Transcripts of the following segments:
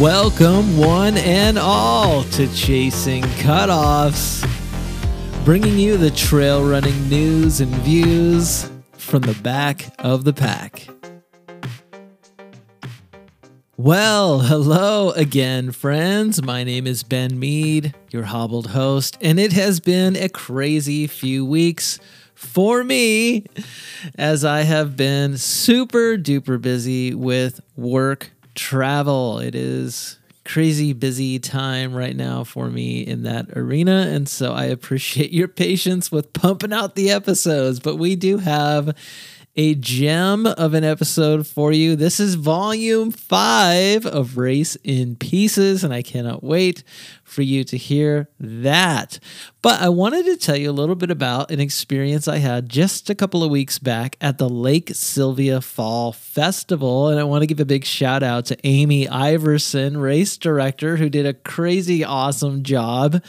Welcome, one and all, to Chasing Cutoffs, bringing you the trail running news and views from the back of the pack. Well, hello again, friends. My name is Ben Mead, your hobbled host, and it has been a crazy few weeks for me as I have been super duper busy with work travel. It is crazy busy time right now for me in that arena. And so I appreciate your patience with pumping out the episodes. But we do have a gem of an episode for you. This is volume five of Race in Pieces, and I cannot wait for you to hear that. But I wanted to tell you a little bit about an experience I had just a couple of weeks back at the Lake Sylvia Fall Festival. And I want to give a big shout out to Amy Iverson, race director, who did a crazy awesome job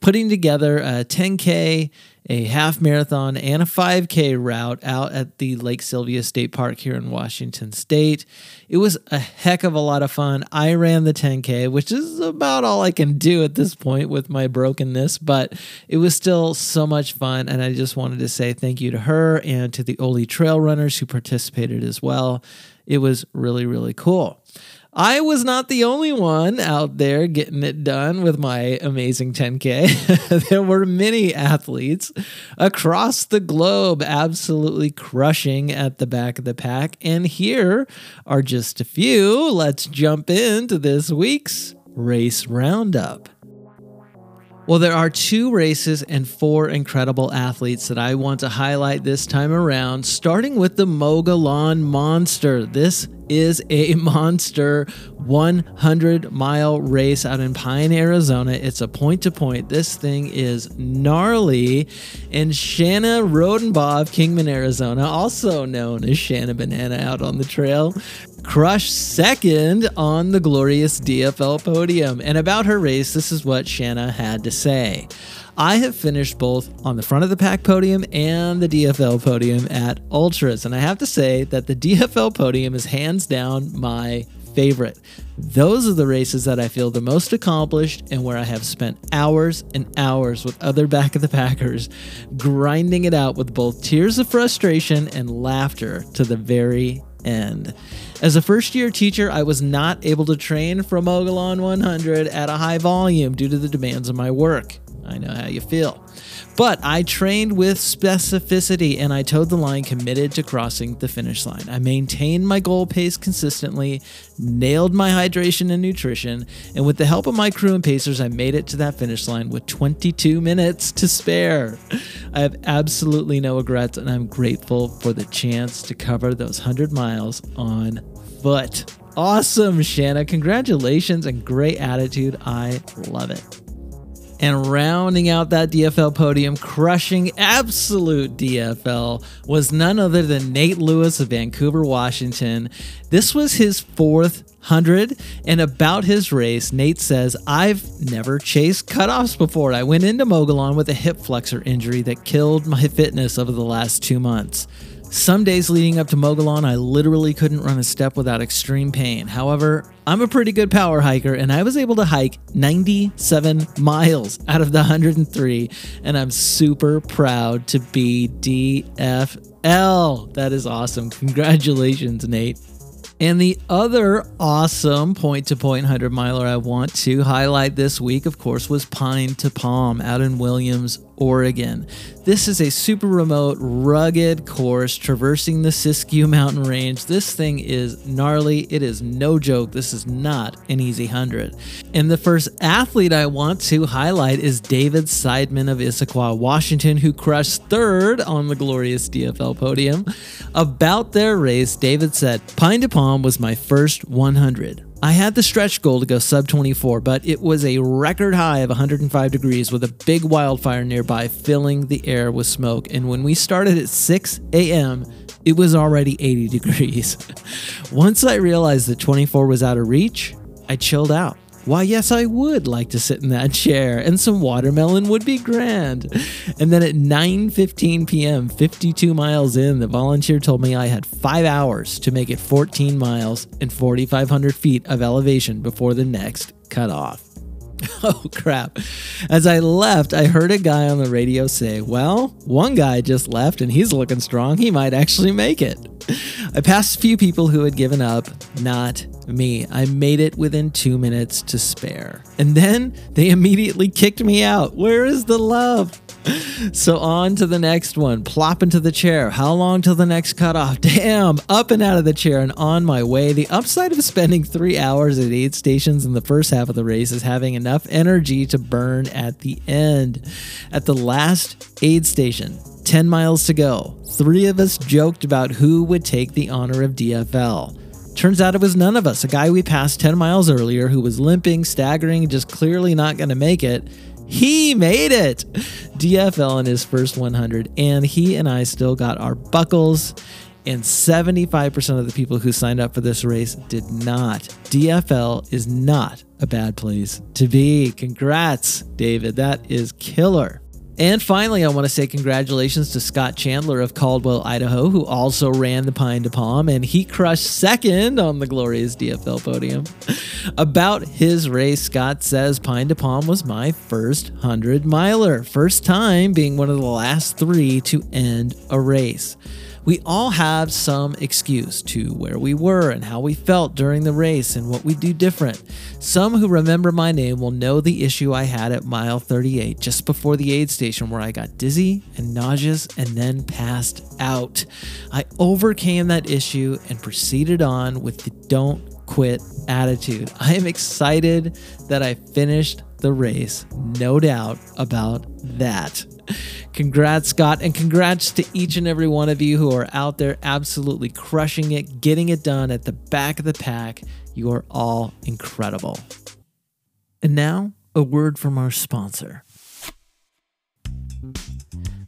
putting together a 10K a half marathon and a 5K route out at the Lake Sylvia State Park here in Washington State. It was a heck of a lot of fun. I ran the 10K, which is about all I can do at this point with my brokenness, but it was still so much fun. And I just wanted to say thank you to her and to the Ole Trail Runners who participated as well. It was really, really cool. I was not the only one out there getting it done with my amazing 10K. there were many athletes across the globe absolutely crushing at the back of the pack. And here are just a few. Let's jump into this week's race roundup. Well, there are two races and four incredible athletes that I want to highlight this time around, starting with the Mogollon Monster. This is a monster 100 mile race out in Pine, Arizona. It's a point to point. This thing is gnarly. And Shanna Rodenbaugh of Kingman, Arizona, also known as Shanna Banana out on the trail, crushed second on the glorious DFL podium. And about her race, this is what Shanna had to say. I have finished both on the front of the pack podium and the DFL podium at Ultras. And I have to say that the DFL podium is hands down my favorite. Those are the races that I feel the most accomplished and where I have spent hours and hours with other back of the packers, grinding it out with both tears of frustration and laughter to the very end. As a first year teacher, I was not able to train for Mogollon 100 at a high volume due to the demands of my work. I know how you feel. But I trained with specificity and I towed the line committed to crossing the finish line. I maintained my goal pace consistently, nailed my hydration and nutrition, and with the help of my crew and pacers, I made it to that finish line with 22 minutes to spare. I have absolutely no regrets and I'm grateful for the chance to cover those 100 miles on foot. Awesome, Shanna. Congratulations and great attitude. I love it. And rounding out that DFL podium, crushing absolute DFL, was none other than Nate Lewis of Vancouver, Washington. This was his fourth 100. And about his race, Nate says, I've never chased cutoffs before. I went into Mogollon with a hip flexor injury that killed my fitness over the last two months. Some days leading up to Mogollon, I literally couldn't run a step without extreme pain. However, I'm a pretty good power hiker, and I was able to hike 97 miles out of the 103, and I'm super proud to be DFL. That is awesome. Congratulations, Nate. And the other awesome point to point 100 miler I want to highlight this week, of course, was Pine to Palm out in Williams, Oregon. This is a super remote, rugged course traversing the Siskiyou mountain range. This thing is gnarly. It is no joke. This is not an easy 100. And the first athlete I want to highlight is David Seidman of Issaquah, Washington, who crushed third on the glorious DFL podium. About their race, David said, Pine to Palm was my first 100. I had the stretch goal to go sub 24, but it was a record high of 105 degrees with a big wildfire nearby filling the air with smoke. And when we started at 6 a.m., it was already 80 degrees. Once I realized that 24 was out of reach, I chilled out. Why, yes, I would like to sit in that chair, and some watermelon would be grand. And then at 9:15 p.m., 52 miles in, the volunteer told me I had 5 hours to make it 14 miles and 4500 feet of elevation before the next cutoff. Oh crap. As I left, I heard a guy on the radio say, Well, one guy just left and he's looking strong. He might actually make it. I passed a few people who had given up, not me. I made it within two minutes to spare. And then they immediately kicked me out. Where is the love? So on to the next one. Plop into the chair. How long till the next cutoff? Damn, up and out of the chair and on my way. The upside of spending three hours at aid stations in the first half of the race is having enough energy to burn at the end. At the last aid station, 10 miles to go, three of us joked about who would take the honor of DFL. Turns out it was none of us. A guy we passed 10 miles earlier who was limping, staggering, just clearly not going to make it. He made it! DFL in his first 100, and he and I still got our buckles. And 75% of the people who signed up for this race did not. DFL is not a bad place to be. Congrats, David. That is killer. And finally, I want to say congratulations to Scott Chandler of Caldwell, Idaho, who also ran the Pine to Palm, and he crushed second on the glorious DFL podium. About his race, Scott says Pine to Palm was my first 100 miler, first time being one of the last three to end a race. We all have some excuse to where we were and how we felt during the race and what we do different. Some who remember my name will know the issue I had at mile 38 just before the aid station where I got dizzy and nauseous and then passed out. I overcame that issue and proceeded on with the don't quit attitude. I am excited that I finished the race, no doubt about that. Congrats, Scott, and congrats to each and every one of you who are out there absolutely crushing it, getting it done at the back of the pack. You are all incredible. And now, a word from our sponsor.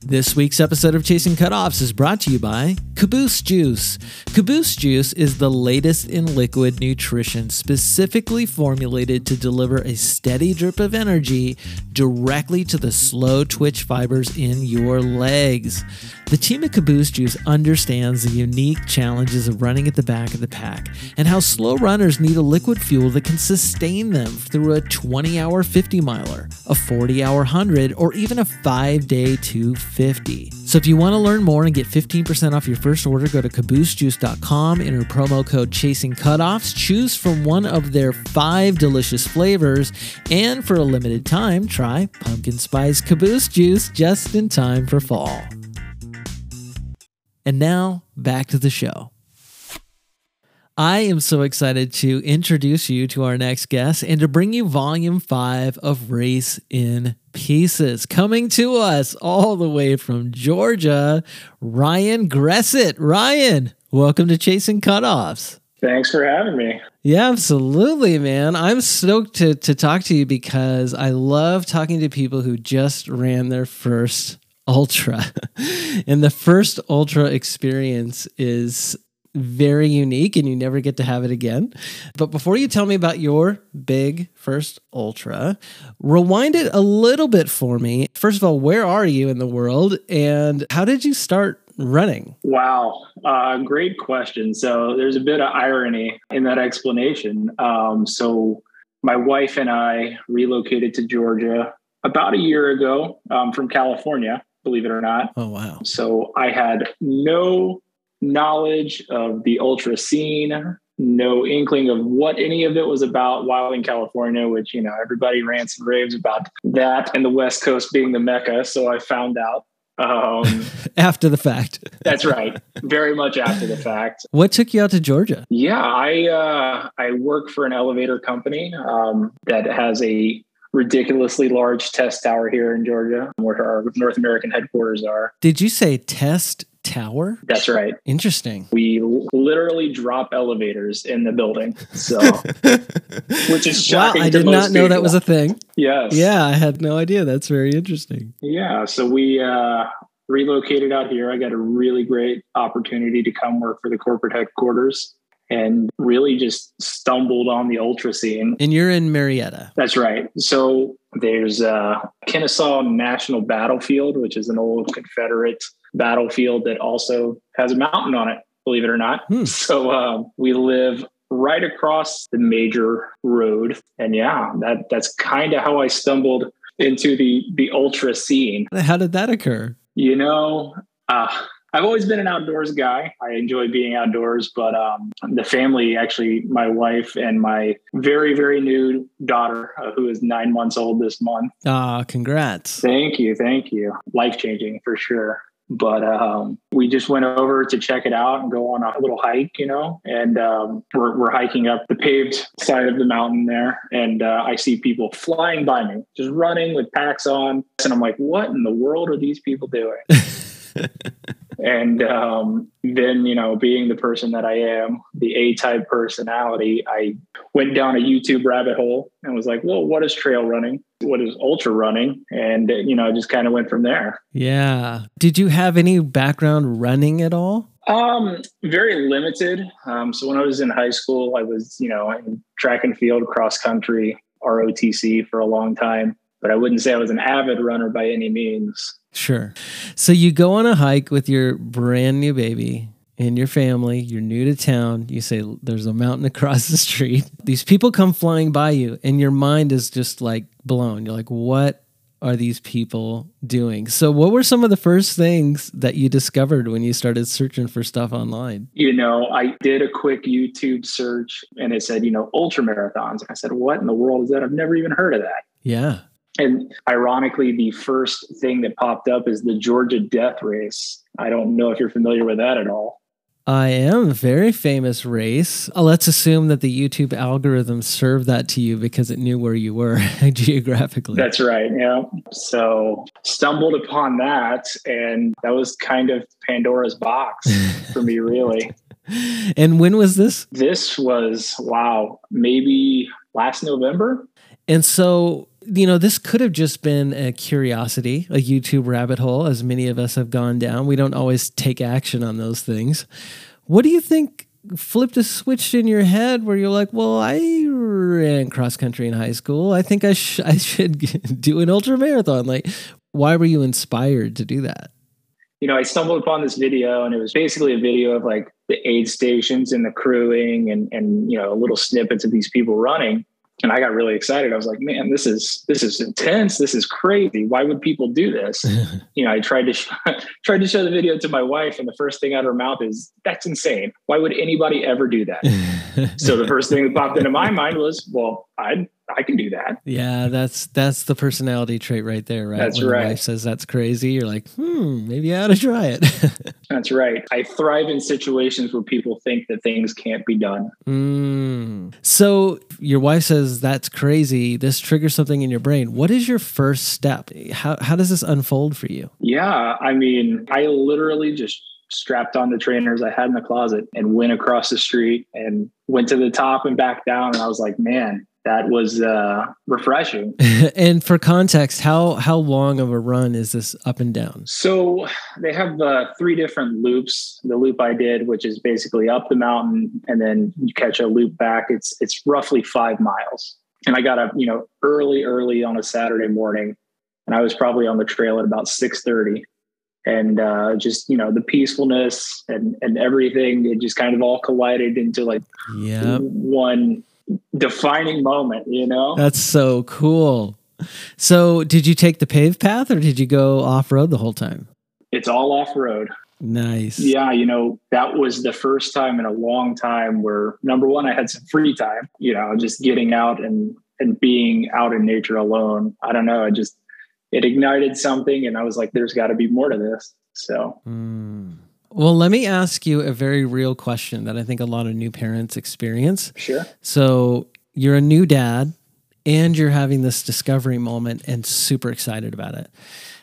This week's episode of Chasing Cutoffs is brought to you by Caboose Juice. Caboose Juice is the latest in liquid nutrition, specifically formulated to deliver a steady drip of energy directly to the slow twitch fibers in your legs. The team at Caboose Juice understands the unique challenges of running at the back of the pack and how slow runners need a liquid fuel that can sustain them through a 20 hour 50 miler, a 40 hour 100, or even a 5 day 250. So if you want to learn more and get 15% off your first order, go to caboosejuice.com, enter promo code Chasing Cutoffs, choose from one of their five delicious flavors, and for a limited time, try pumpkin spice caboose juice just in time for fall. And now, back to the show. I am so excited to introduce you to our next guest and to bring you volume five of Race in Pieces. Coming to us all the way from Georgia, Ryan Gressett. Ryan, welcome to Chasing Cutoffs. Thanks for having me. Yeah, absolutely, man. I'm stoked to, to talk to you because I love talking to people who just ran their first ultra. and the first ultra experience is very unique and you never get to have it again. But before you tell me about your big first ultra, rewind it a little bit for me. First of all, where are you in the world and how did you start running? Wow, uh, great question. So there's a bit of irony in that explanation. Um, so my wife and I relocated to Georgia about a year ago um, from California, believe it or not. Oh, wow. So I had no knowledge of the ultra scene, no inkling of what any of it was about while in California, which, you know, everybody rants and raves about that and the West Coast being the Mecca. So I found out. Um, after the fact. that's right. Very much after the fact. What took you out to Georgia? Yeah, I uh, I work for an elevator company um, that has a ridiculously large test tower here in Georgia, where our North American headquarters are. Did you say test tower? That's right. Interesting. We literally drop elevators in the building. So, which is shocking. Wow, I did not know people. that was a thing. Yes. Yeah, I had no idea. That's very interesting. Yeah. So we uh, relocated out here. I got a really great opportunity to come work for the corporate headquarters. And really just stumbled on the ultra scene. And you're in Marietta. That's right. So there's uh, Kennesaw National Battlefield, which is an old Confederate battlefield that also has a mountain on it, believe it or not. Hmm. So uh, we live right across the major road. And yeah, that that's kind of how I stumbled into the the ultra scene. How did that occur? You know, uh, I've always been an outdoors guy. I enjoy being outdoors, but um, the family, actually, my wife and my very, very new daughter, uh, who is nine months old this month. Ah, congrats. Thank you. Thank you. Life changing for sure. But um, we just went over to check it out and go on a little hike, you know, and um, we're, we're hiking up the paved side of the mountain there. And uh, I see people flying by me, just running with packs on. And I'm like, what in the world are these people doing? and um, then, you know, being the person that I am, the A type personality, I went down a YouTube rabbit hole and was like, well, what is trail running? What is ultra running? And, you know, I just kind of went from there. Yeah. Did you have any background running at all? Um, very limited. Um, so when I was in high school, I was, you know, in track and field, cross country, ROTC for a long time, but I wouldn't say I was an avid runner by any means. Sure. So you go on a hike with your brand new baby and your family. You're new to town. You say there's a mountain across the street. These people come flying by you, and your mind is just like blown. You're like, what are these people doing? So, what were some of the first things that you discovered when you started searching for stuff online? You know, I did a quick YouTube search and it said, you know, ultra marathons. I said, what in the world is that? I've never even heard of that. Yeah. And ironically, the first thing that popped up is the Georgia Death Race. I don't know if you're familiar with that at all. I am a very famous race. Uh, let's assume that the YouTube algorithm served that to you because it knew where you were geographically. That's right. Yeah. So stumbled upon that, and that was kind of Pandora's box for me, really. and when was this? This was, wow, maybe last November. And so you know, this could have just been a curiosity, a YouTube rabbit hole, as many of us have gone down. We don't always take action on those things. What do you think flipped a switch in your head where you're like, well, I ran cross country in high school. I think I, sh- I should do an ultra marathon. Like, why were you inspired to do that? You know, I stumbled upon this video and it was basically a video of like the aid stations and the crewing and, and, you know, little snippets of these people running and I got really excited. I was like, man, this is this is intense. This is crazy. Why would people do this? you know, I tried to sh- tried to show the video to my wife, and the first thing out of her mouth is, "That's insane. Why would anybody ever do that?" so the first thing that popped into my mind was, "Well, I I can do that." Yeah, that's that's the personality trait right there, right? That's when right. wife says that's crazy, you're like, hmm, maybe I ought to try it. that's right. I thrive in situations where people think that things can't be done. Mm. So your wife says that's crazy. This triggers something in your brain. What is your first step? How how does this unfold for you? Yeah, I mean, I literally just strapped on the trainers I had in the closet and went across the street and went to the top and back down. And I was like, man, that was uh, refreshing. and for context, how how long of a run is this up and down? So they have uh, three different loops. The loop I did, which is basically up the mountain, and then you catch a loop back. It's it's roughly five miles. And I got up, you know, early, early on a Saturday morning, and I was probably on the trail at about six thirty. And uh, just you know the peacefulness and and everything, it just kind of all collided into like yep. one defining moment, you know? That's so cool. So, did you take the paved path or did you go off road the whole time? It's all off road. Nice. Yeah, you know, that was the first time in a long time where number one, I had some free time, you know, just getting out and and being out in nature alone. I don't know, I just it ignited something and I was like, there's gotta be more to this. So mm. Well, let me ask you a very real question that I think a lot of new parents experience. Sure. So you're a new dad and you're having this discovery moment and super excited about it.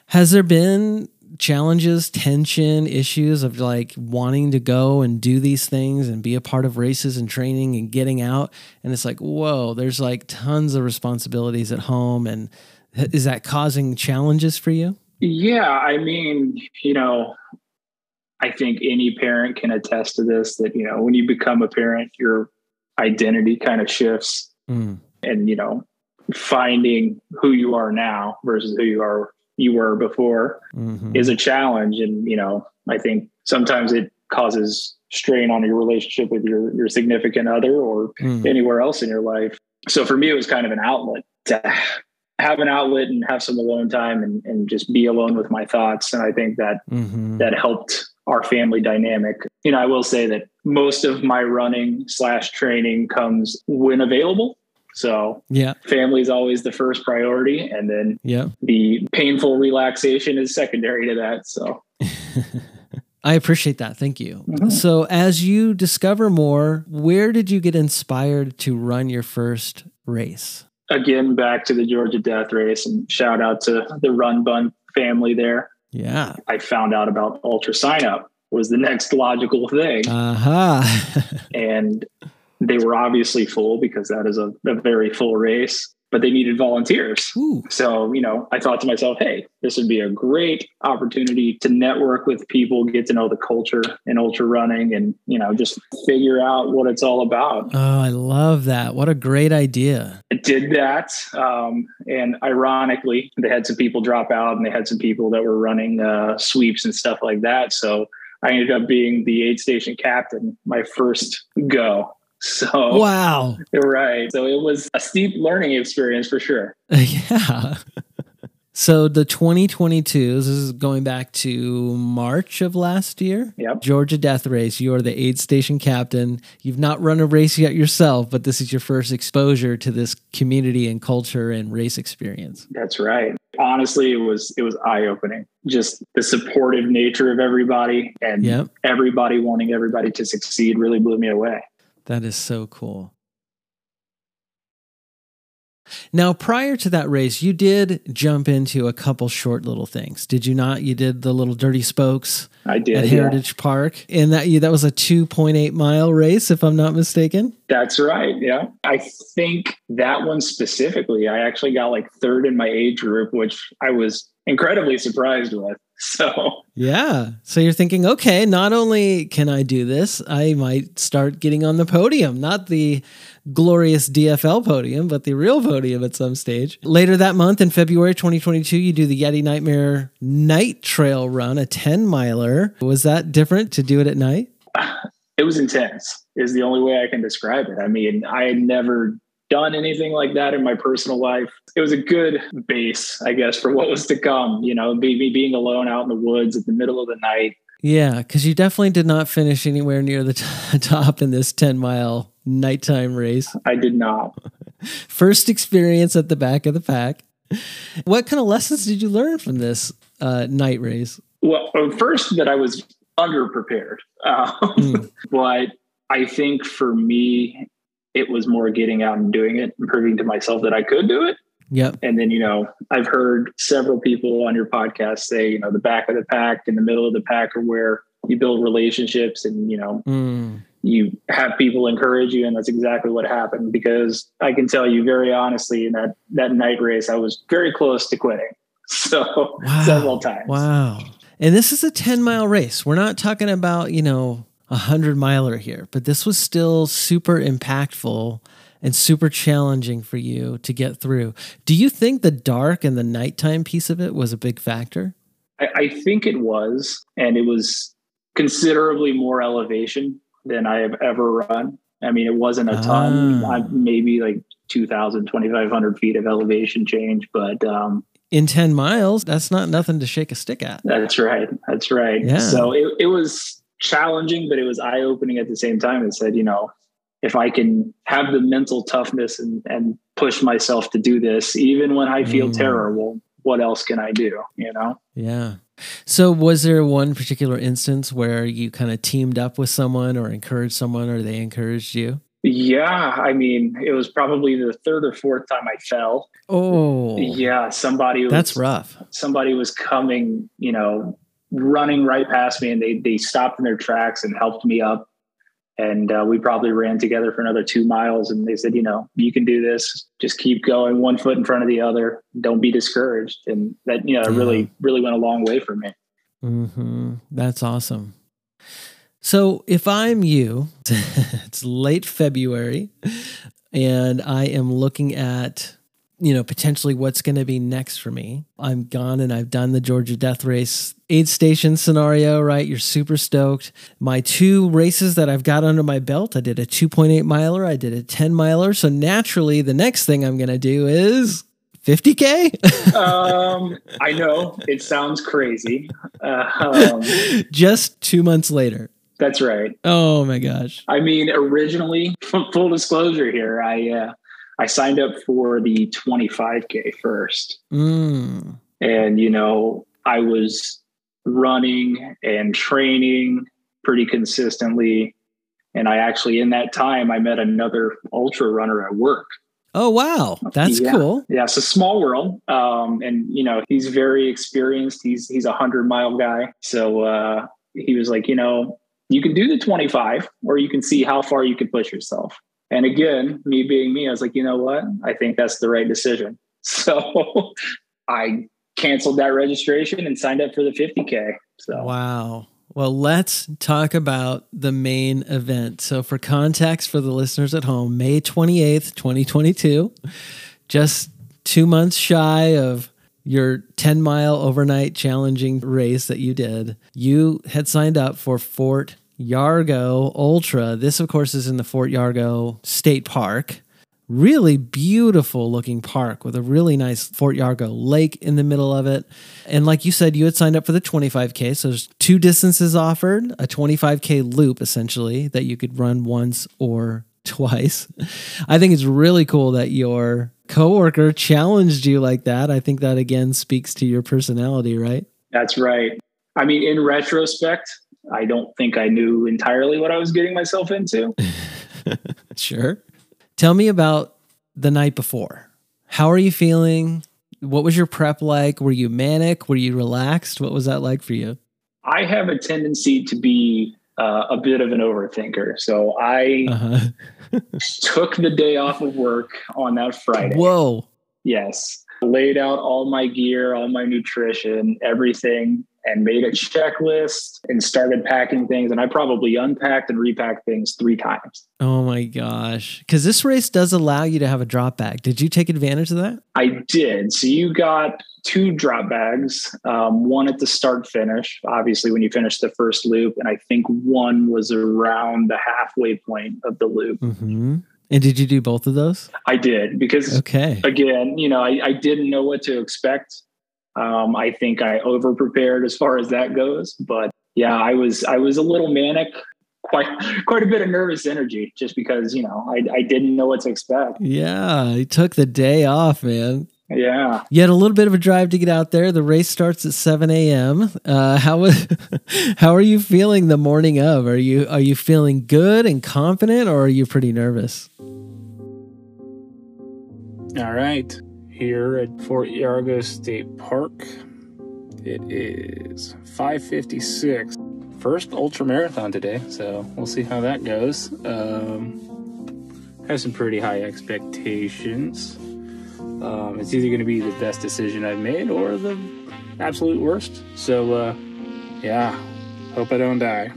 Has there been challenges, tension, issues of like wanting to go and do these things and be a part of races and training and getting out? And it's like, whoa, there's like tons of responsibilities at home. And is that causing challenges for you? Yeah. I mean, you know, I think any parent can attest to this that, you know, when you become a parent, your identity kind of shifts. Mm. And, you know, finding who you are now versus who you are you were before mm-hmm. is a challenge. And, you know, I think sometimes it causes strain on your relationship with your your significant other or mm. anywhere else in your life. So for me, it was kind of an outlet to have an outlet and have some alone time and, and just be alone with my thoughts. And I think that mm-hmm. that helped our family dynamic. You know, I will say that most of my running slash training comes when available. So yeah, family is always the first priority, and then yeah, the painful relaxation is secondary to that. So. I appreciate that. Thank you. Mm-hmm. So, as you discover more, where did you get inspired to run your first race? Again, back to the Georgia Death Race, and shout out to the Run Bum family there. Yeah. I found out about Ultra Sign Up was the next logical thing. Uh-huh. and they were obviously full because that is a, a very full race but they needed volunteers. Ooh. So, you know, I thought to myself, hey, this would be a great opportunity to network with people, get to know the culture in ultra running, and, you know, just figure out what it's all about. Oh, I love that. What a great idea. I did that. Um, and ironically, they had some people drop out and they had some people that were running uh, sweeps and stuff like that. So, I ended up being the aid station captain my first go. So wow, right. So it was a steep learning experience for sure. yeah. So the 2022, this is going back to March of last year. Yep. Georgia Death Race. You are the aid station captain. You've not run a race yet yourself, but this is your first exposure to this community and culture and race experience. That's right. Honestly, it was it was eye opening. Just the supportive nature of everybody and yep. everybody wanting everybody to succeed really blew me away. That is so cool. Now, prior to that race, you did jump into a couple short little things, did you not? You did the little dirty spokes. I did at Heritage yeah. Park, and that that was a two point eight mile race, if I'm not mistaken. That's right. Yeah, I think that one specifically, I actually got like third in my age group, which I was incredibly surprised with. So, yeah. So you're thinking, okay, not only can I do this, I might start getting on the podium, not the glorious DFL podium, but the real podium at some stage. Later that month in February 2022, you do the Yeti Nightmare Night Trail Run, a 10 miler. Was that different to do it at night? It was intense, is the only way I can describe it. I mean, I had never done anything like that in my personal life. It was a good base, I guess, for what was to come. You know, me being alone out in the woods at the middle of the night. Yeah, because you definitely did not finish anywhere near the t- top in this 10 mile nighttime race. I did not. First experience at the back of the pack. What kind of lessons did you learn from this uh, night race? Well, first, that I was underprepared. Uh, mm. But I think for me, it was more getting out and doing it and proving to myself that I could do it. Yep. And then, you know, I've heard several people on your podcast say, you know, the back of the pack and the middle of the pack are where you build relationships and, you know, mm. you have people encourage you. And that's exactly what happened because I can tell you very honestly in that, that night race, I was very close to quitting. So wow. several times. Wow. And this is a 10 mile race. We're not talking about, you know, a hundred miler here, but this was still super impactful and super challenging for you to get through. Do you think the dark and the nighttime piece of it was a big factor? I, I think it was, and it was considerably more elevation than I have ever run. I mean, it wasn't a ton, ah. maybe like 2,000, 2,500 feet of elevation change, but um, in 10 miles, that's not nothing to shake a stick at. That's right. That's right. Yeah. So it, it was challenging, but it was eye opening at the same time. It said, you know, if I can have the mental toughness and, and push myself to do this, even when I feel mm. terrible, what else can I do? You know? Yeah. So, was there one particular instance where you kind of teamed up with someone or encouraged someone or they encouraged you? Yeah. I mean, it was probably the third or fourth time I fell. Oh, yeah. Somebody was, that's rough. Somebody was coming, you know, running right past me and they they stopped in their tracks and helped me up. And uh, we probably ran together for another two miles and they said you know you can do this. Just keep going one foot in front of the other. Don't be discouraged. And that you know yeah. really really went a long way for me. Mm-hmm. that's awesome. So if I'm you, it's late February and I am looking at you know, potentially what's going to be next for me. I'm gone and I've done the Georgia Death Race aid station scenario, right? You're super stoked. My two races that I've got under my belt, I did a 2.8 miler, I did a 10 miler. So naturally, the next thing I'm going to do is 50K? um, I know it sounds crazy. Uh, um, Just two months later. That's right. Oh my gosh. I mean, originally, full disclosure here, I uh, I signed up for the 25K first. Mm. And, you know, I was running and training pretty consistently. And I actually, in that time, I met another ultra runner at work. Oh, wow. That's yeah. cool. Yeah. It's a small world. Um, and, you know, he's very experienced. He's, he's a hundred mile guy. So, uh, he was like, you know, you can do the 25 or you can see how far you can push yourself. And again, me being me, I was like, you know what? I think that's the right decision. So I canceled that registration and signed up for the 50K. So wow. Well, let's talk about the main event. So, for context for the listeners at home, May 28th, 2022, just two months shy of your 10 mile overnight challenging race that you did, you had signed up for Fort Yargo Ultra. This, of course, is in the Fort Yargo State Park. Really beautiful looking park with a really nice Fort Yargo lake in the middle of it. And like you said, you had signed up for the 25K. So there's two distances offered a 25K loop, essentially, that you could run once or twice. I think it's really cool that your coworker challenged you like that. I think that again speaks to your personality, right? That's right. I mean, in retrospect, I don't think I knew entirely what I was getting myself into. sure. Tell me about the night before. How are you feeling? What was your prep like? Were you manic? Were you relaxed? What was that like for you? I have a tendency to be uh, a bit of an overthinker. So I uh-huh. took the day off of work on that Friday. Whoa. Yes. Laid out all my gear, all my nutrition, everything and made a checklist and started packing things. And I probably unpacked and repacked things three times. Oh my gosh. Because this race does allow you to have a drop bag. Did you take advantage of that? I did. So you got two drop bags, um, one at the start finish, obviously, when you finish the first loop. And I think one was around the halfway point of the loop. Mm-hmm. And did you do both of those? I did because, okay. again, you know, I, I didn't know what to expect um, I think I over prepared as far as that goes, but yeah, I was I was a little manic, quite quite a bit of nervous energy, just because you know I I didn't know what to expect. Yeah, you took the day off, man. Yeah, you had a little bit of a drive to get out there. The race starts at seven a.m. Uh, how how are you feeling the morning of? Are you are you feeling good and confident, or are you pretty nervous? All right here at Fort Yargo State Park. It is 5:56. First ultra marathon today, so we'll see how that goes. Um, have some pretty high expectations. Um, it's either going to be the best decision I've made or the absolute worst. So, uh, yeah, hope I don't die.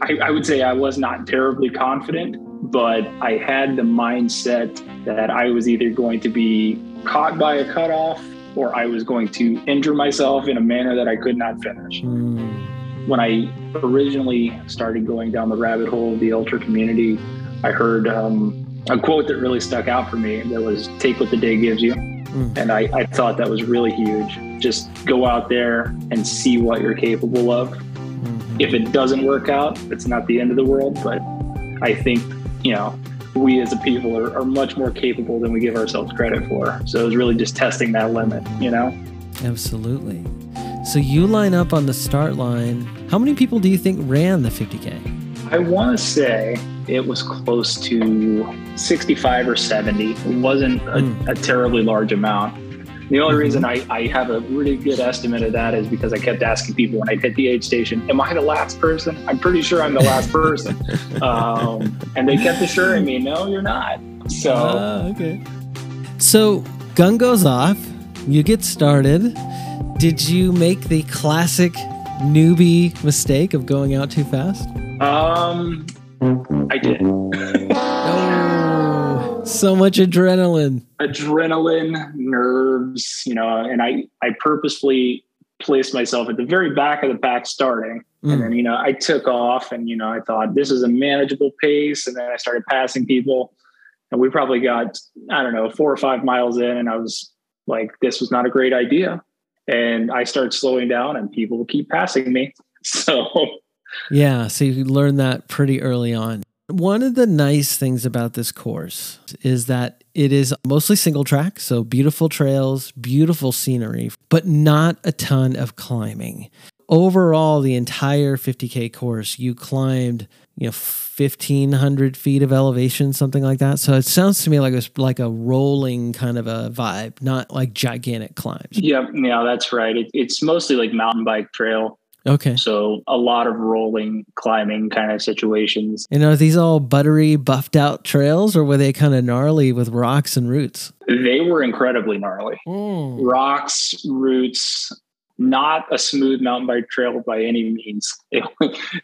I, I would say I was not terribly confident, but I had the mindset that I was either going to be caught by a cutoff or I was going to injure myself in a manner that I could not finish. Mm. When I originally started going down the rabbit hole of the ultra community, I heard um, a quote that really stuck out for me that was take what the day gives you. Mm. And I, I thought that was really huge. Just go out there and see what you're capable of. Mm-hmm. If it doesn't work out, it's not the end of the world. But I think, you know, we as a people are, are much more capable than we give ourselves credit for. So it was really just testing that limit, you know? Absolutely. So you line up on the start line. How many people do you think ran the 50K? I want to say it was close to 65 or 70. It wasn't a, mm. a terribly large amount. The only reason mm-hmm. I, I have a really good estimate of that is because I kept asking people when I hit the aid station, Am I the last person? I'm pretty sure I'm the last person. um, and they kept assuring me, No, you're not. So, uh, okay. So, gun goes off, you get started. Did you make the classic newbie mistake of going out too fast? Um, I did. So much adrenaline. Adrenaline, nerves, you know, and I, I purposefully placed myself at the very back of the pack starting. Mm. And then, you know, I took off and, you know, I thought this is a manageable pace. And then I started passing people. And we probably got, I don't know, four or five miles in. And I was like, this was not a great idea. And I started slowing down and people keep passing me. So, Yeah, so you learned that pretty early on. One of the nice things about this course is that it is mostly single track, so beautiful trails, beautiful scenery, but not a ton of climbing. Overall, the entire 50K course, you climbed, you know, 1500 feet of elevation, something like that. So it sounds to me like it was like a rolling kind of a vibe, not like gigantic climbs. yeah, yeah, that's right. It, it's mostly like mountain bike trail. Okay. So a lot of rolling, climbing kind of situations. And are these all buttery, buffed out trails, or were they kind of gnarly with rocks and roots? They were incredibly gnarly. Hmm. Rocks, roots, not a smooth mountain bike trail by any means. It,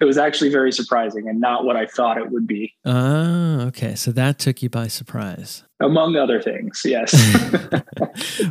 it was actually very surprising and not what I thought it would be, Ah, okay. So that took you by surprise. among other things. Yes.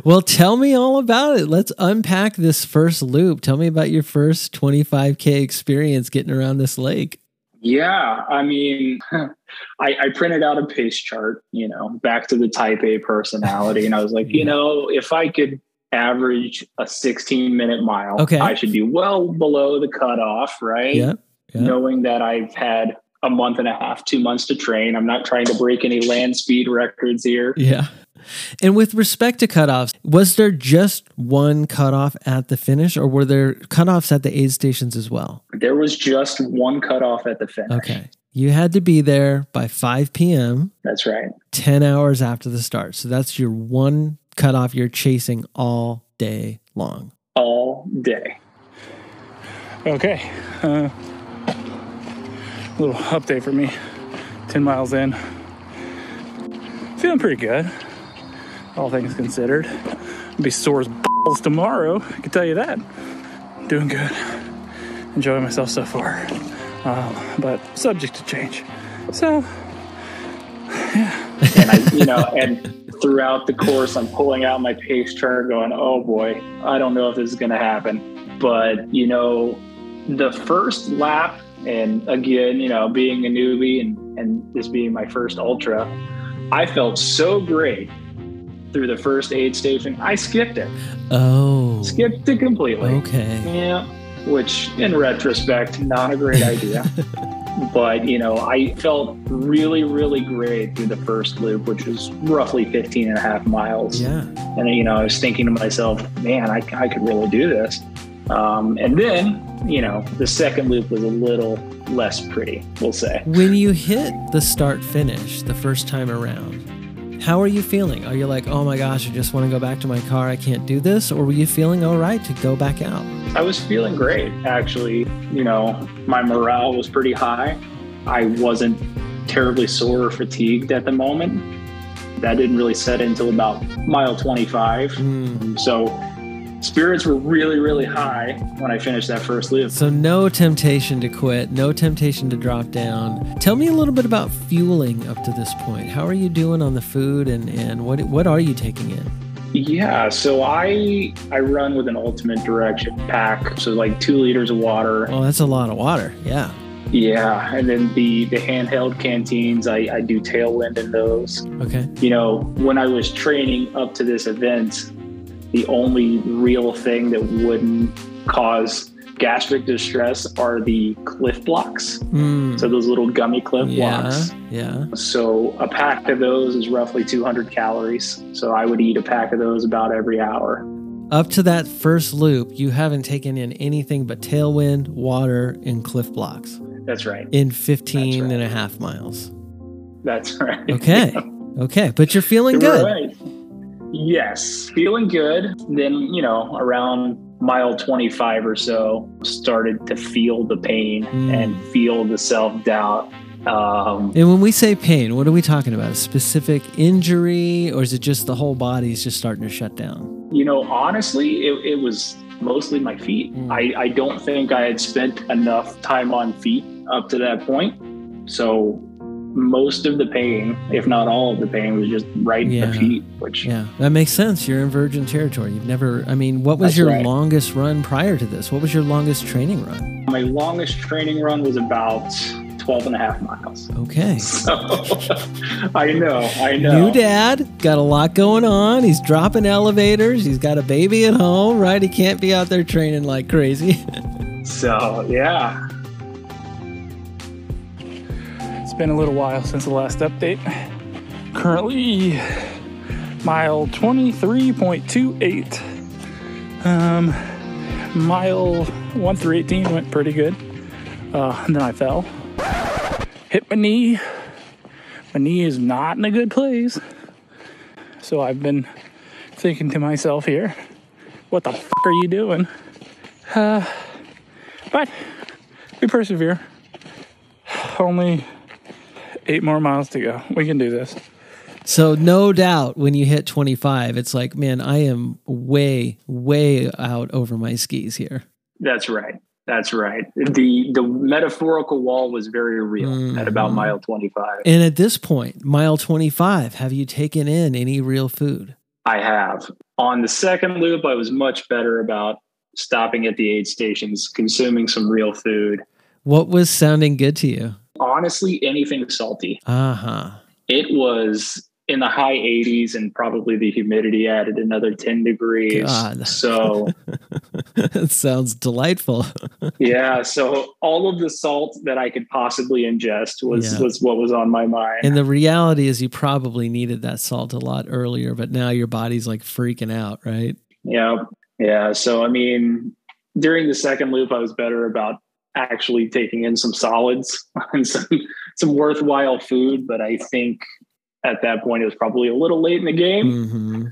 Well, tell me all about it. Let's unpack this first loop. Tell me about your first 25K experience getting around this lake. Yeah, I mean, I, I printed out a pace chart, you know, back to the type A personality. And I was like, you know, if I could average a 16 minute mile, Okay. I should be well below the cutoff, right? Yep. yep. Knowing that I've had a month and a half, two months to train. I'm not trying to break any land speed records here. Yeah. And with respect to cutoffs, was there just one cutoff at the finish, or were there cutoffs at the aid stations as well? There was just one cutoff at the finish. Okay. You had to be there by 5 p.m., That's right. 10 hours after the start. So that's your one cutoff you're chasing all day long. All day. Okay. Uh, little update for me. 10 miles in. Feeling pretty good, all things considered. I'll be sore as balls tomorrow, I can tell you that. Doing good. Enjoying myself so far. Um, but subject to change. So, and I, you know, and throughout the course, I'm pulling out my pace chart, going, "Oh boy, I don't know if this is going to happen." But you know, the first lap, and again, you know, being a newbie and and this being my first ultra, I felt so great through the first aid station. I skipped it, Oh. skipped it completely. Okay. Yeah, which in retrospect, not a great idea. but, you know, I felt really, really great through the first loop, which was roughly 15 and a half miles. Yeah. And, you know, I was thinking to myself, man, I, I could really do this. Um, and then, you know, the second loop was a little less pretty, we'll say. When you hit the start finish the first time around, how are you feeling? Are you like, oh my gosh, I just want to go back to my car, I can't do this? Or were you feeling all right to go back out? I was feeling great, actually. You know, my morale was pretty high. I wasn't terribly sore or fatigued at the moment. That didn't really set in until about mile 25. Mm. So spirits were really, really high when I finished that first loop. So, no temptation to quit, no temptation to drop down. Tell me a little bit about fueling up to this point. How are you doing on the food and, and what, what are you taking in? Yeah, so I I run with an ultimate direction pack, so like two liters of water. Oh, that's a lot of water. Yeah. Yeah, and then the the handheld canteens, I, I do tailwind in those. Okay. You know, when I was training up to this event, the only real thing that wouldn't cause gastric distress are the Clif Bloks. Mm. So those little gummy Clif yeah. Bloks. Yeah. So a pack of those is roughly 200 calories. So I would eat a pack of those about every hour. Up to that first loop, you haven't taken in anything but tailwind, water, and Clif Bloks That's right. in 15 right. and a half miles. That's right. Okay. Okay. But you're feeling good. Right. Yes, feeling good. Then, you know, around mile 25 or so, started to feel the pain Mm. and feel the self doubt. Um, And when we say pain, what are we talking about? A specific injury, or is it just the whole body's just starting to shut down? you know, honestly, it, it was mostly my feet. Mm. I, I don't think I had spent enough time on feet up to that point. So most of the pain, if not all of the pain, was just right in the feet, which Yeah, that makes sense. You're in virgin territory. You've never, I mean, what was your right. longest run prior to this? What was your longest training run? my longest training run was about 12 and a half miles. Okay. So I know, I know. New dad, got a lot going on. He's dropping elevators. He's got a baby at home, right? He can't be out there training like crazy. So yeah, It's been a little while since the last update. Currently, mile 23.28. Um, mile 1 through 18 went pretty good. Uh, and then I fell. Hit my knee. My knee is not in a good place. So I've been thinking to myself here, what the f are you doing? Uh, but we persevere. Only eight more miles to go. We can do this. So, no doubt when you hit 25, it's like, man, I am way, way out over my skis here. that's right. That's right. The the metaphorical wall was very real at about Mhm. mile 25. And at this point, mile 25, have you taken in any real food? I have. On the second loop, I was much better about stopping at the aid stations, consuming some real food. What was sounding good to you? Honestly, anything salty. Uh huh. It was in the high 80s, and probably the humidity added another 10 degrees. God. So, it sounds delightful. yeah, so all of the salt that I could possibly ingest was Yeah. was what was on my mind. And the reality is, you probably needed that salt a lot earlier, but now your body's like freaking out, right? Yeah. Yeah. So, I mean, during the second loop, I was better about actually taking in some solids and some, some worthwhile food. But I think at that point, it was probably a little late in the game. hmm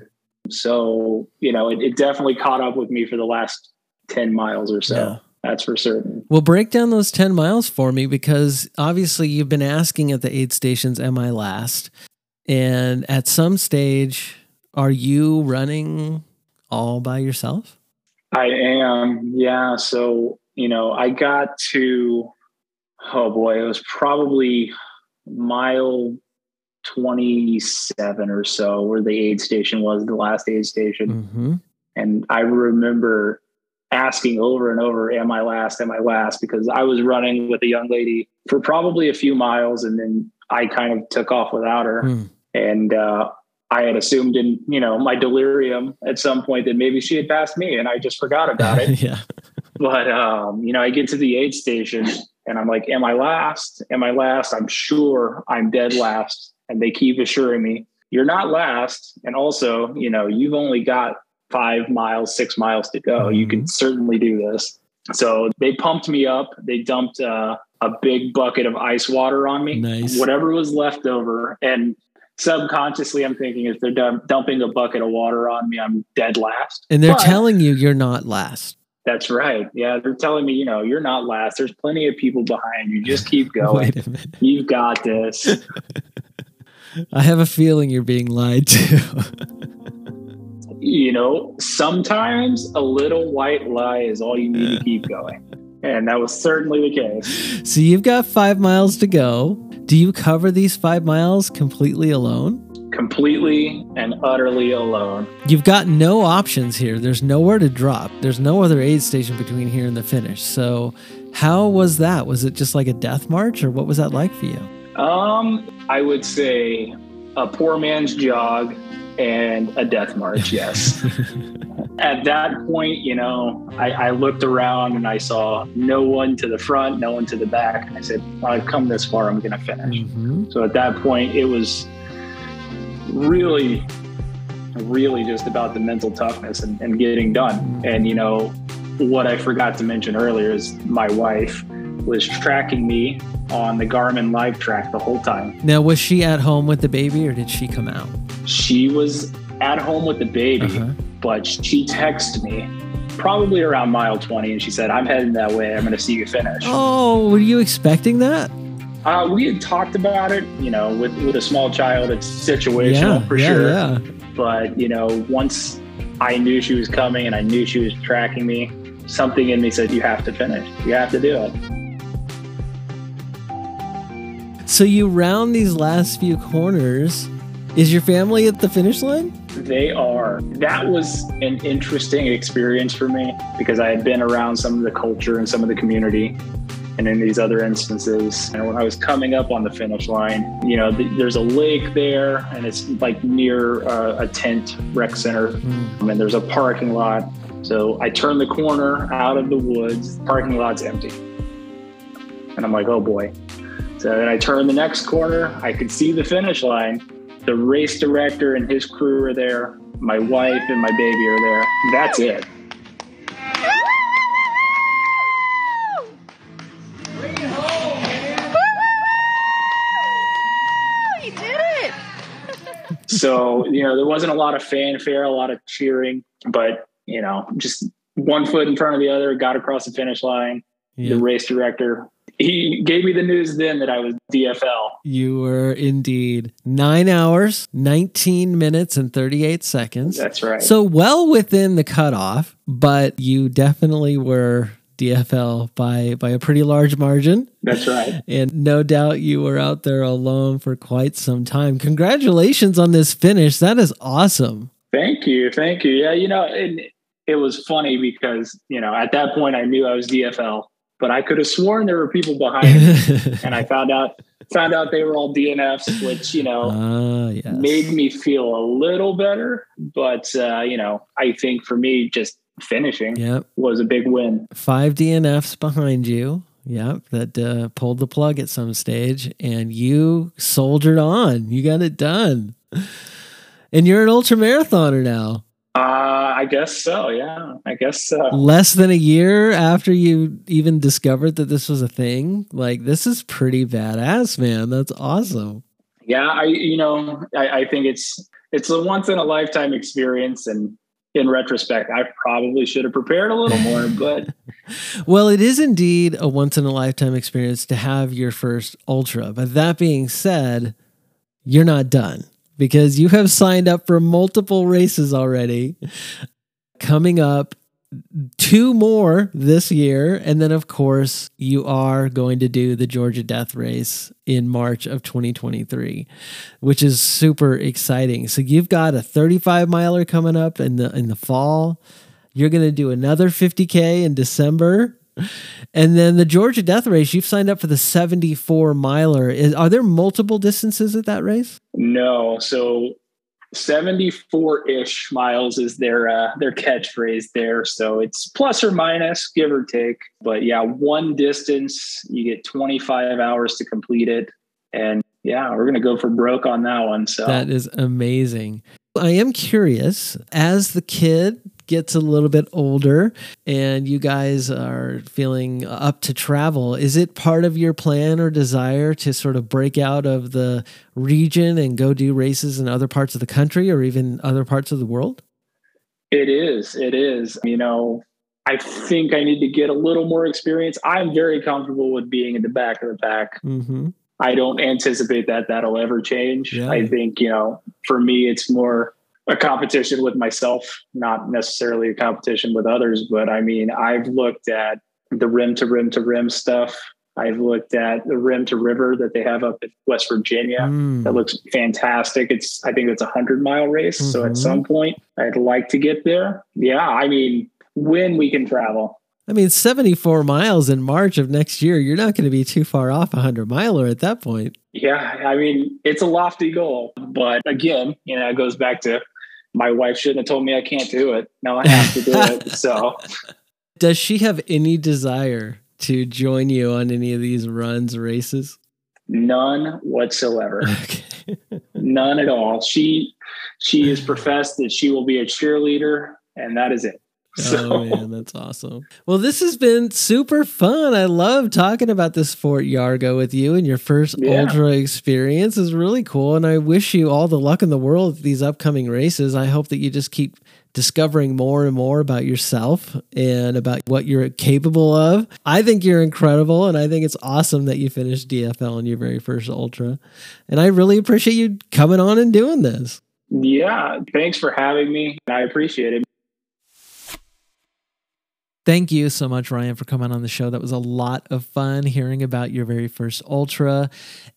So, you know, it, it definitely caught up with me for the last 10 miles or so. Yeah. That's for certain. Well, break down those 10 miles for me because obviously you've been asking at the aid stations, Am I last? And at some stage, are you running all by yourself? I am. Yeah. So, you know, I got to, oh boy, it was probably mile 27 or so where the aid station was, the last aid station. Mm-hmm. And I remember asking over and over, Am I last? Am I last? Because I was running with a young lady for probably a few miles and then I kind of took off without her. Hmm. And uh, I had assumed in, you know, my delirium at some point that maybe she had passed me and I just forgot about it. yeah. But, um, you know, I get to the aid station and I'm like, Am I last? Am I last? I'm sure I'm dead last. And they keep assuring me, You're not last. And also, you know, you've only got five miles, six miles to go. You can certainly do this. So they pumped me up. They dumped uh, a big bucket of ice water on me, Nice. whatever was left over. And subconsciously, I'm thinking if they're dump- dumping a bucket of water on me, I'm dead last. And they're But- telling you you're not last. That's right. Yeah, they're telling me, you know, you're not last. There's plenty of people behind you. Just keep going. Wait a minute. You've got this. I have a feeling you're being lied to. you know, sometimes a little white lie is all you need to keep going. And that was certainly the case. so you've got five miles to go. Do you cover these five miles completely alone? Completely and utterly alone. You've got no options here. There's nowhere to drop. There's no other aid station between here and the finish. So, how was that? Was it just like a death march, or what was that like for you? Um, I would say a poor man's jog and a death march, yes. At that point, you know, I, I looked around and I saw no one to the front, no one to the back. And I said, I've come this far, I'm going to finish. hmm So at that point, it was really, really just about the mental toughness and, and getting done. And, you know, what I forgot to mention earlier is my wife was tracking me on the Garmin live track the whole time. Now, was she at home with the baby, or did she come out? She was at home with the baby, Uh-huh. but she texted me probably around mile 20 and she said, I'm heading that way. I'm going to see you finish. Oh, were you expecting that? Uh, we had talked about it, you know, with, with a small child, it's situational yeah, for yeah, sure. yeah. but you know once I knew she was coming and I knew she was tracking me. Something in me said, You have to finish. You have to do it. So you round these last few corners. Is your family at the finish line? They are. That was an interesting experience for me because I had been around some of the culture and some of the community. And in these other instances, and when I was coming up on the finish line, you know, th- there's a lake there and it's like near uh, a tent rec center. Mm. And there's a parking lot. So I turn the corner out of the woods, parking lot's empty. And I'm like, oh boy. So then I turn the next corner, I could see the finish line. The race director and his crew are there. My wife and my baby are there. That's it. So, you know, there wasn't a lot of fanfare, a lot of cheering, but, you know, just one foot in front of the other, got across the finish line. Yeah. The race director, he gave me the news then that I was DFL. You were indeed nine hours, 19 minutes, and 38 seconds. That's right. So well within the cutoff, but you definitely were DFL by by a pretty large margin. That's right. And no doubt you were out there alone for quite some time. Congratulations on this finish. That is awesome. Thank you. Thank you. Yeah, you know, it, it was funny because, you know, at that point I knew I was DFL, but I could have sworn there were people behind me. and I found out found out they were all DNFs, which, you know, Ah, yes. made me feel a little better. But uh, you know, I think for me just finishing Yep. was a big win. Five DNFs behind you. Yep. That uh, pulled the plug at some stage and you soldiered on. You got it done. And you're an ultra marathoner now. Uh, I guess so. Yeah, I guess so. less than a year after you even discovered that this was a thing like this is pretty badass man that's awesome Yeah, I you know I, I think it's it's a once in a lifetime experience, and in retrospect, I probably should have prepared a little more. But well it is indeed a once in a lifetime experience to have your first ultra but that being said you're not done because you have signed up for multiple races already coming up two more this year. And then of course you are going to do the Georgia Death Race in March of 2023 which is super exciting. So you've got a 35 miler coming up in the in the fall. You're going to do another 50k in December. And then the Georgia Death Race you've signed up for the 74 miler. Is, are there multiple distances at that race? No, so seventy four ish miles is their uh, their catchphrase there. So it's plus or minus, give or take. But yeah, one distance, you get twenty five hours to complete it, and yeah, we're gonna go for broke on that one. So That is amazing. I am curious as the kid gets a little bit older and you guys are feeling up to travel, is it part of your plan or desire to sort of break out of the region and go do races in other parts of the country or even other parts of the world? It is. It is. You know, I think I need to get a little more experience. I'm very comfortable with being in the back of the pack. Mm-hmm. I don't anticipate that that'll ever change. Yeah. I think, you know, for me, it's more a competition with myself, not necessarily a competition with others. But I mean, I've looked at the rim to rim to rim stuff. I've looked at the rim to river that they have up in West Virginia. Mm. That looks fantastic. It's I think it's a hundred mile race. So Mhm. at some point I'd like to get there. Yeah, I mean when we can travel. I mean, 74 miles in March of next year, you're not going to be too far off a 100 miler at that point. Yeah, I mean it's a lofty goal. But again, you know, it goes back to my wife shouldn't have told me I can't do it. Now I have to do it. So Does she have any desire to join you on any of these runs, races? none whatsoever. Okay. None at all. She she has professed that she will be a cheerleader and that is it. So Oh man, that's awesome. Well, this has been super fun. I love talking about this Fort Yargo with you and your first Yeah. ultra experience is really cool. And I wish you all the luck in the world with these upcoming races. I hope that you just keep discovering more and more about yourself and about what you're capable of. I think you're incredible and I think it's awesome that you finished DFL in your very first ultra. And I really appreciate you coming on and doing this. Yeah, thanks for having me. I appreciate it. Thank you so much, Ryan, for coming on the show. That was a lot of fun hearing about your very first Ultra.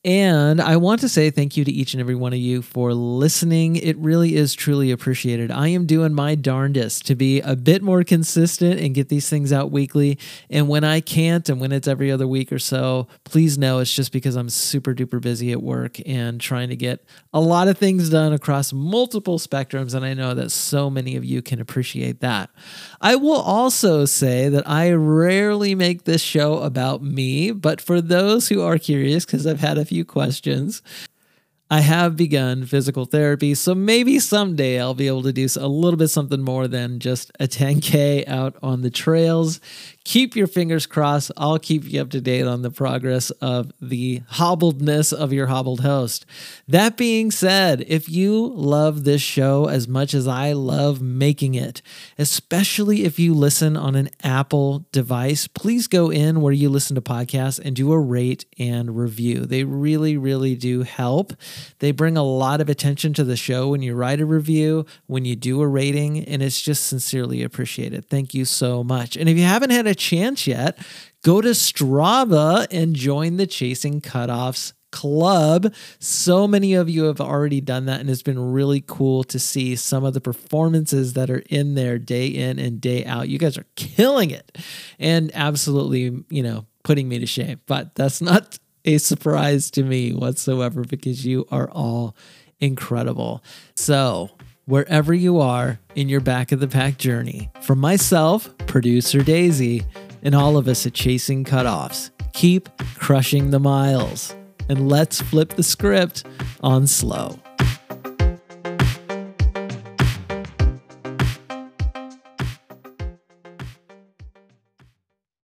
And I want to say thank you to each and every one of you for listening. It really is truly appreciated. I am doing my darndest to be a bit more consistent and get these things out weekly. And when I can't, and when it's every other week or so, please know it's just because I'm super duper busy at work and trying to get a lot of things done across multiple spectrums. And I know that so many of you can appreciate that. I will also say that I rarely make this show about me, but for those who are curious, because I've had a few questions, I have begun physical therapy, so maybe someday I'll be able to do a little bit something more than just a 10K out on the trails keep your fingers crossed. I'll keep you up to date on the progress of the hobbledness of your hobbled host. That being said, if you love this show as much as I love making it, especially if you listen on an Apple device, please go in where you listen to podcasts and do a rate and review. They really, really do help. They bring a lot of attention to the show when you write a review, when you do a rating, and it's just sincerely appreciated. Thank you so much. And if you haven't had a chance yet, go to Strava and join the Chasing Cutoffs club. So many of you have already done that, and it's been really cool to see some of the performances that are in there day in and day out. You guys are killing it and absolutely, you know, putting me to shame. But that's not a surprise to me whatsoever because you are all incredible. So, wherever you are in your back of the pack journey. From myself, producer Daisy, and all of us at Chasing Cutoffs, keep crushing the miles. And let's flip the script on slow.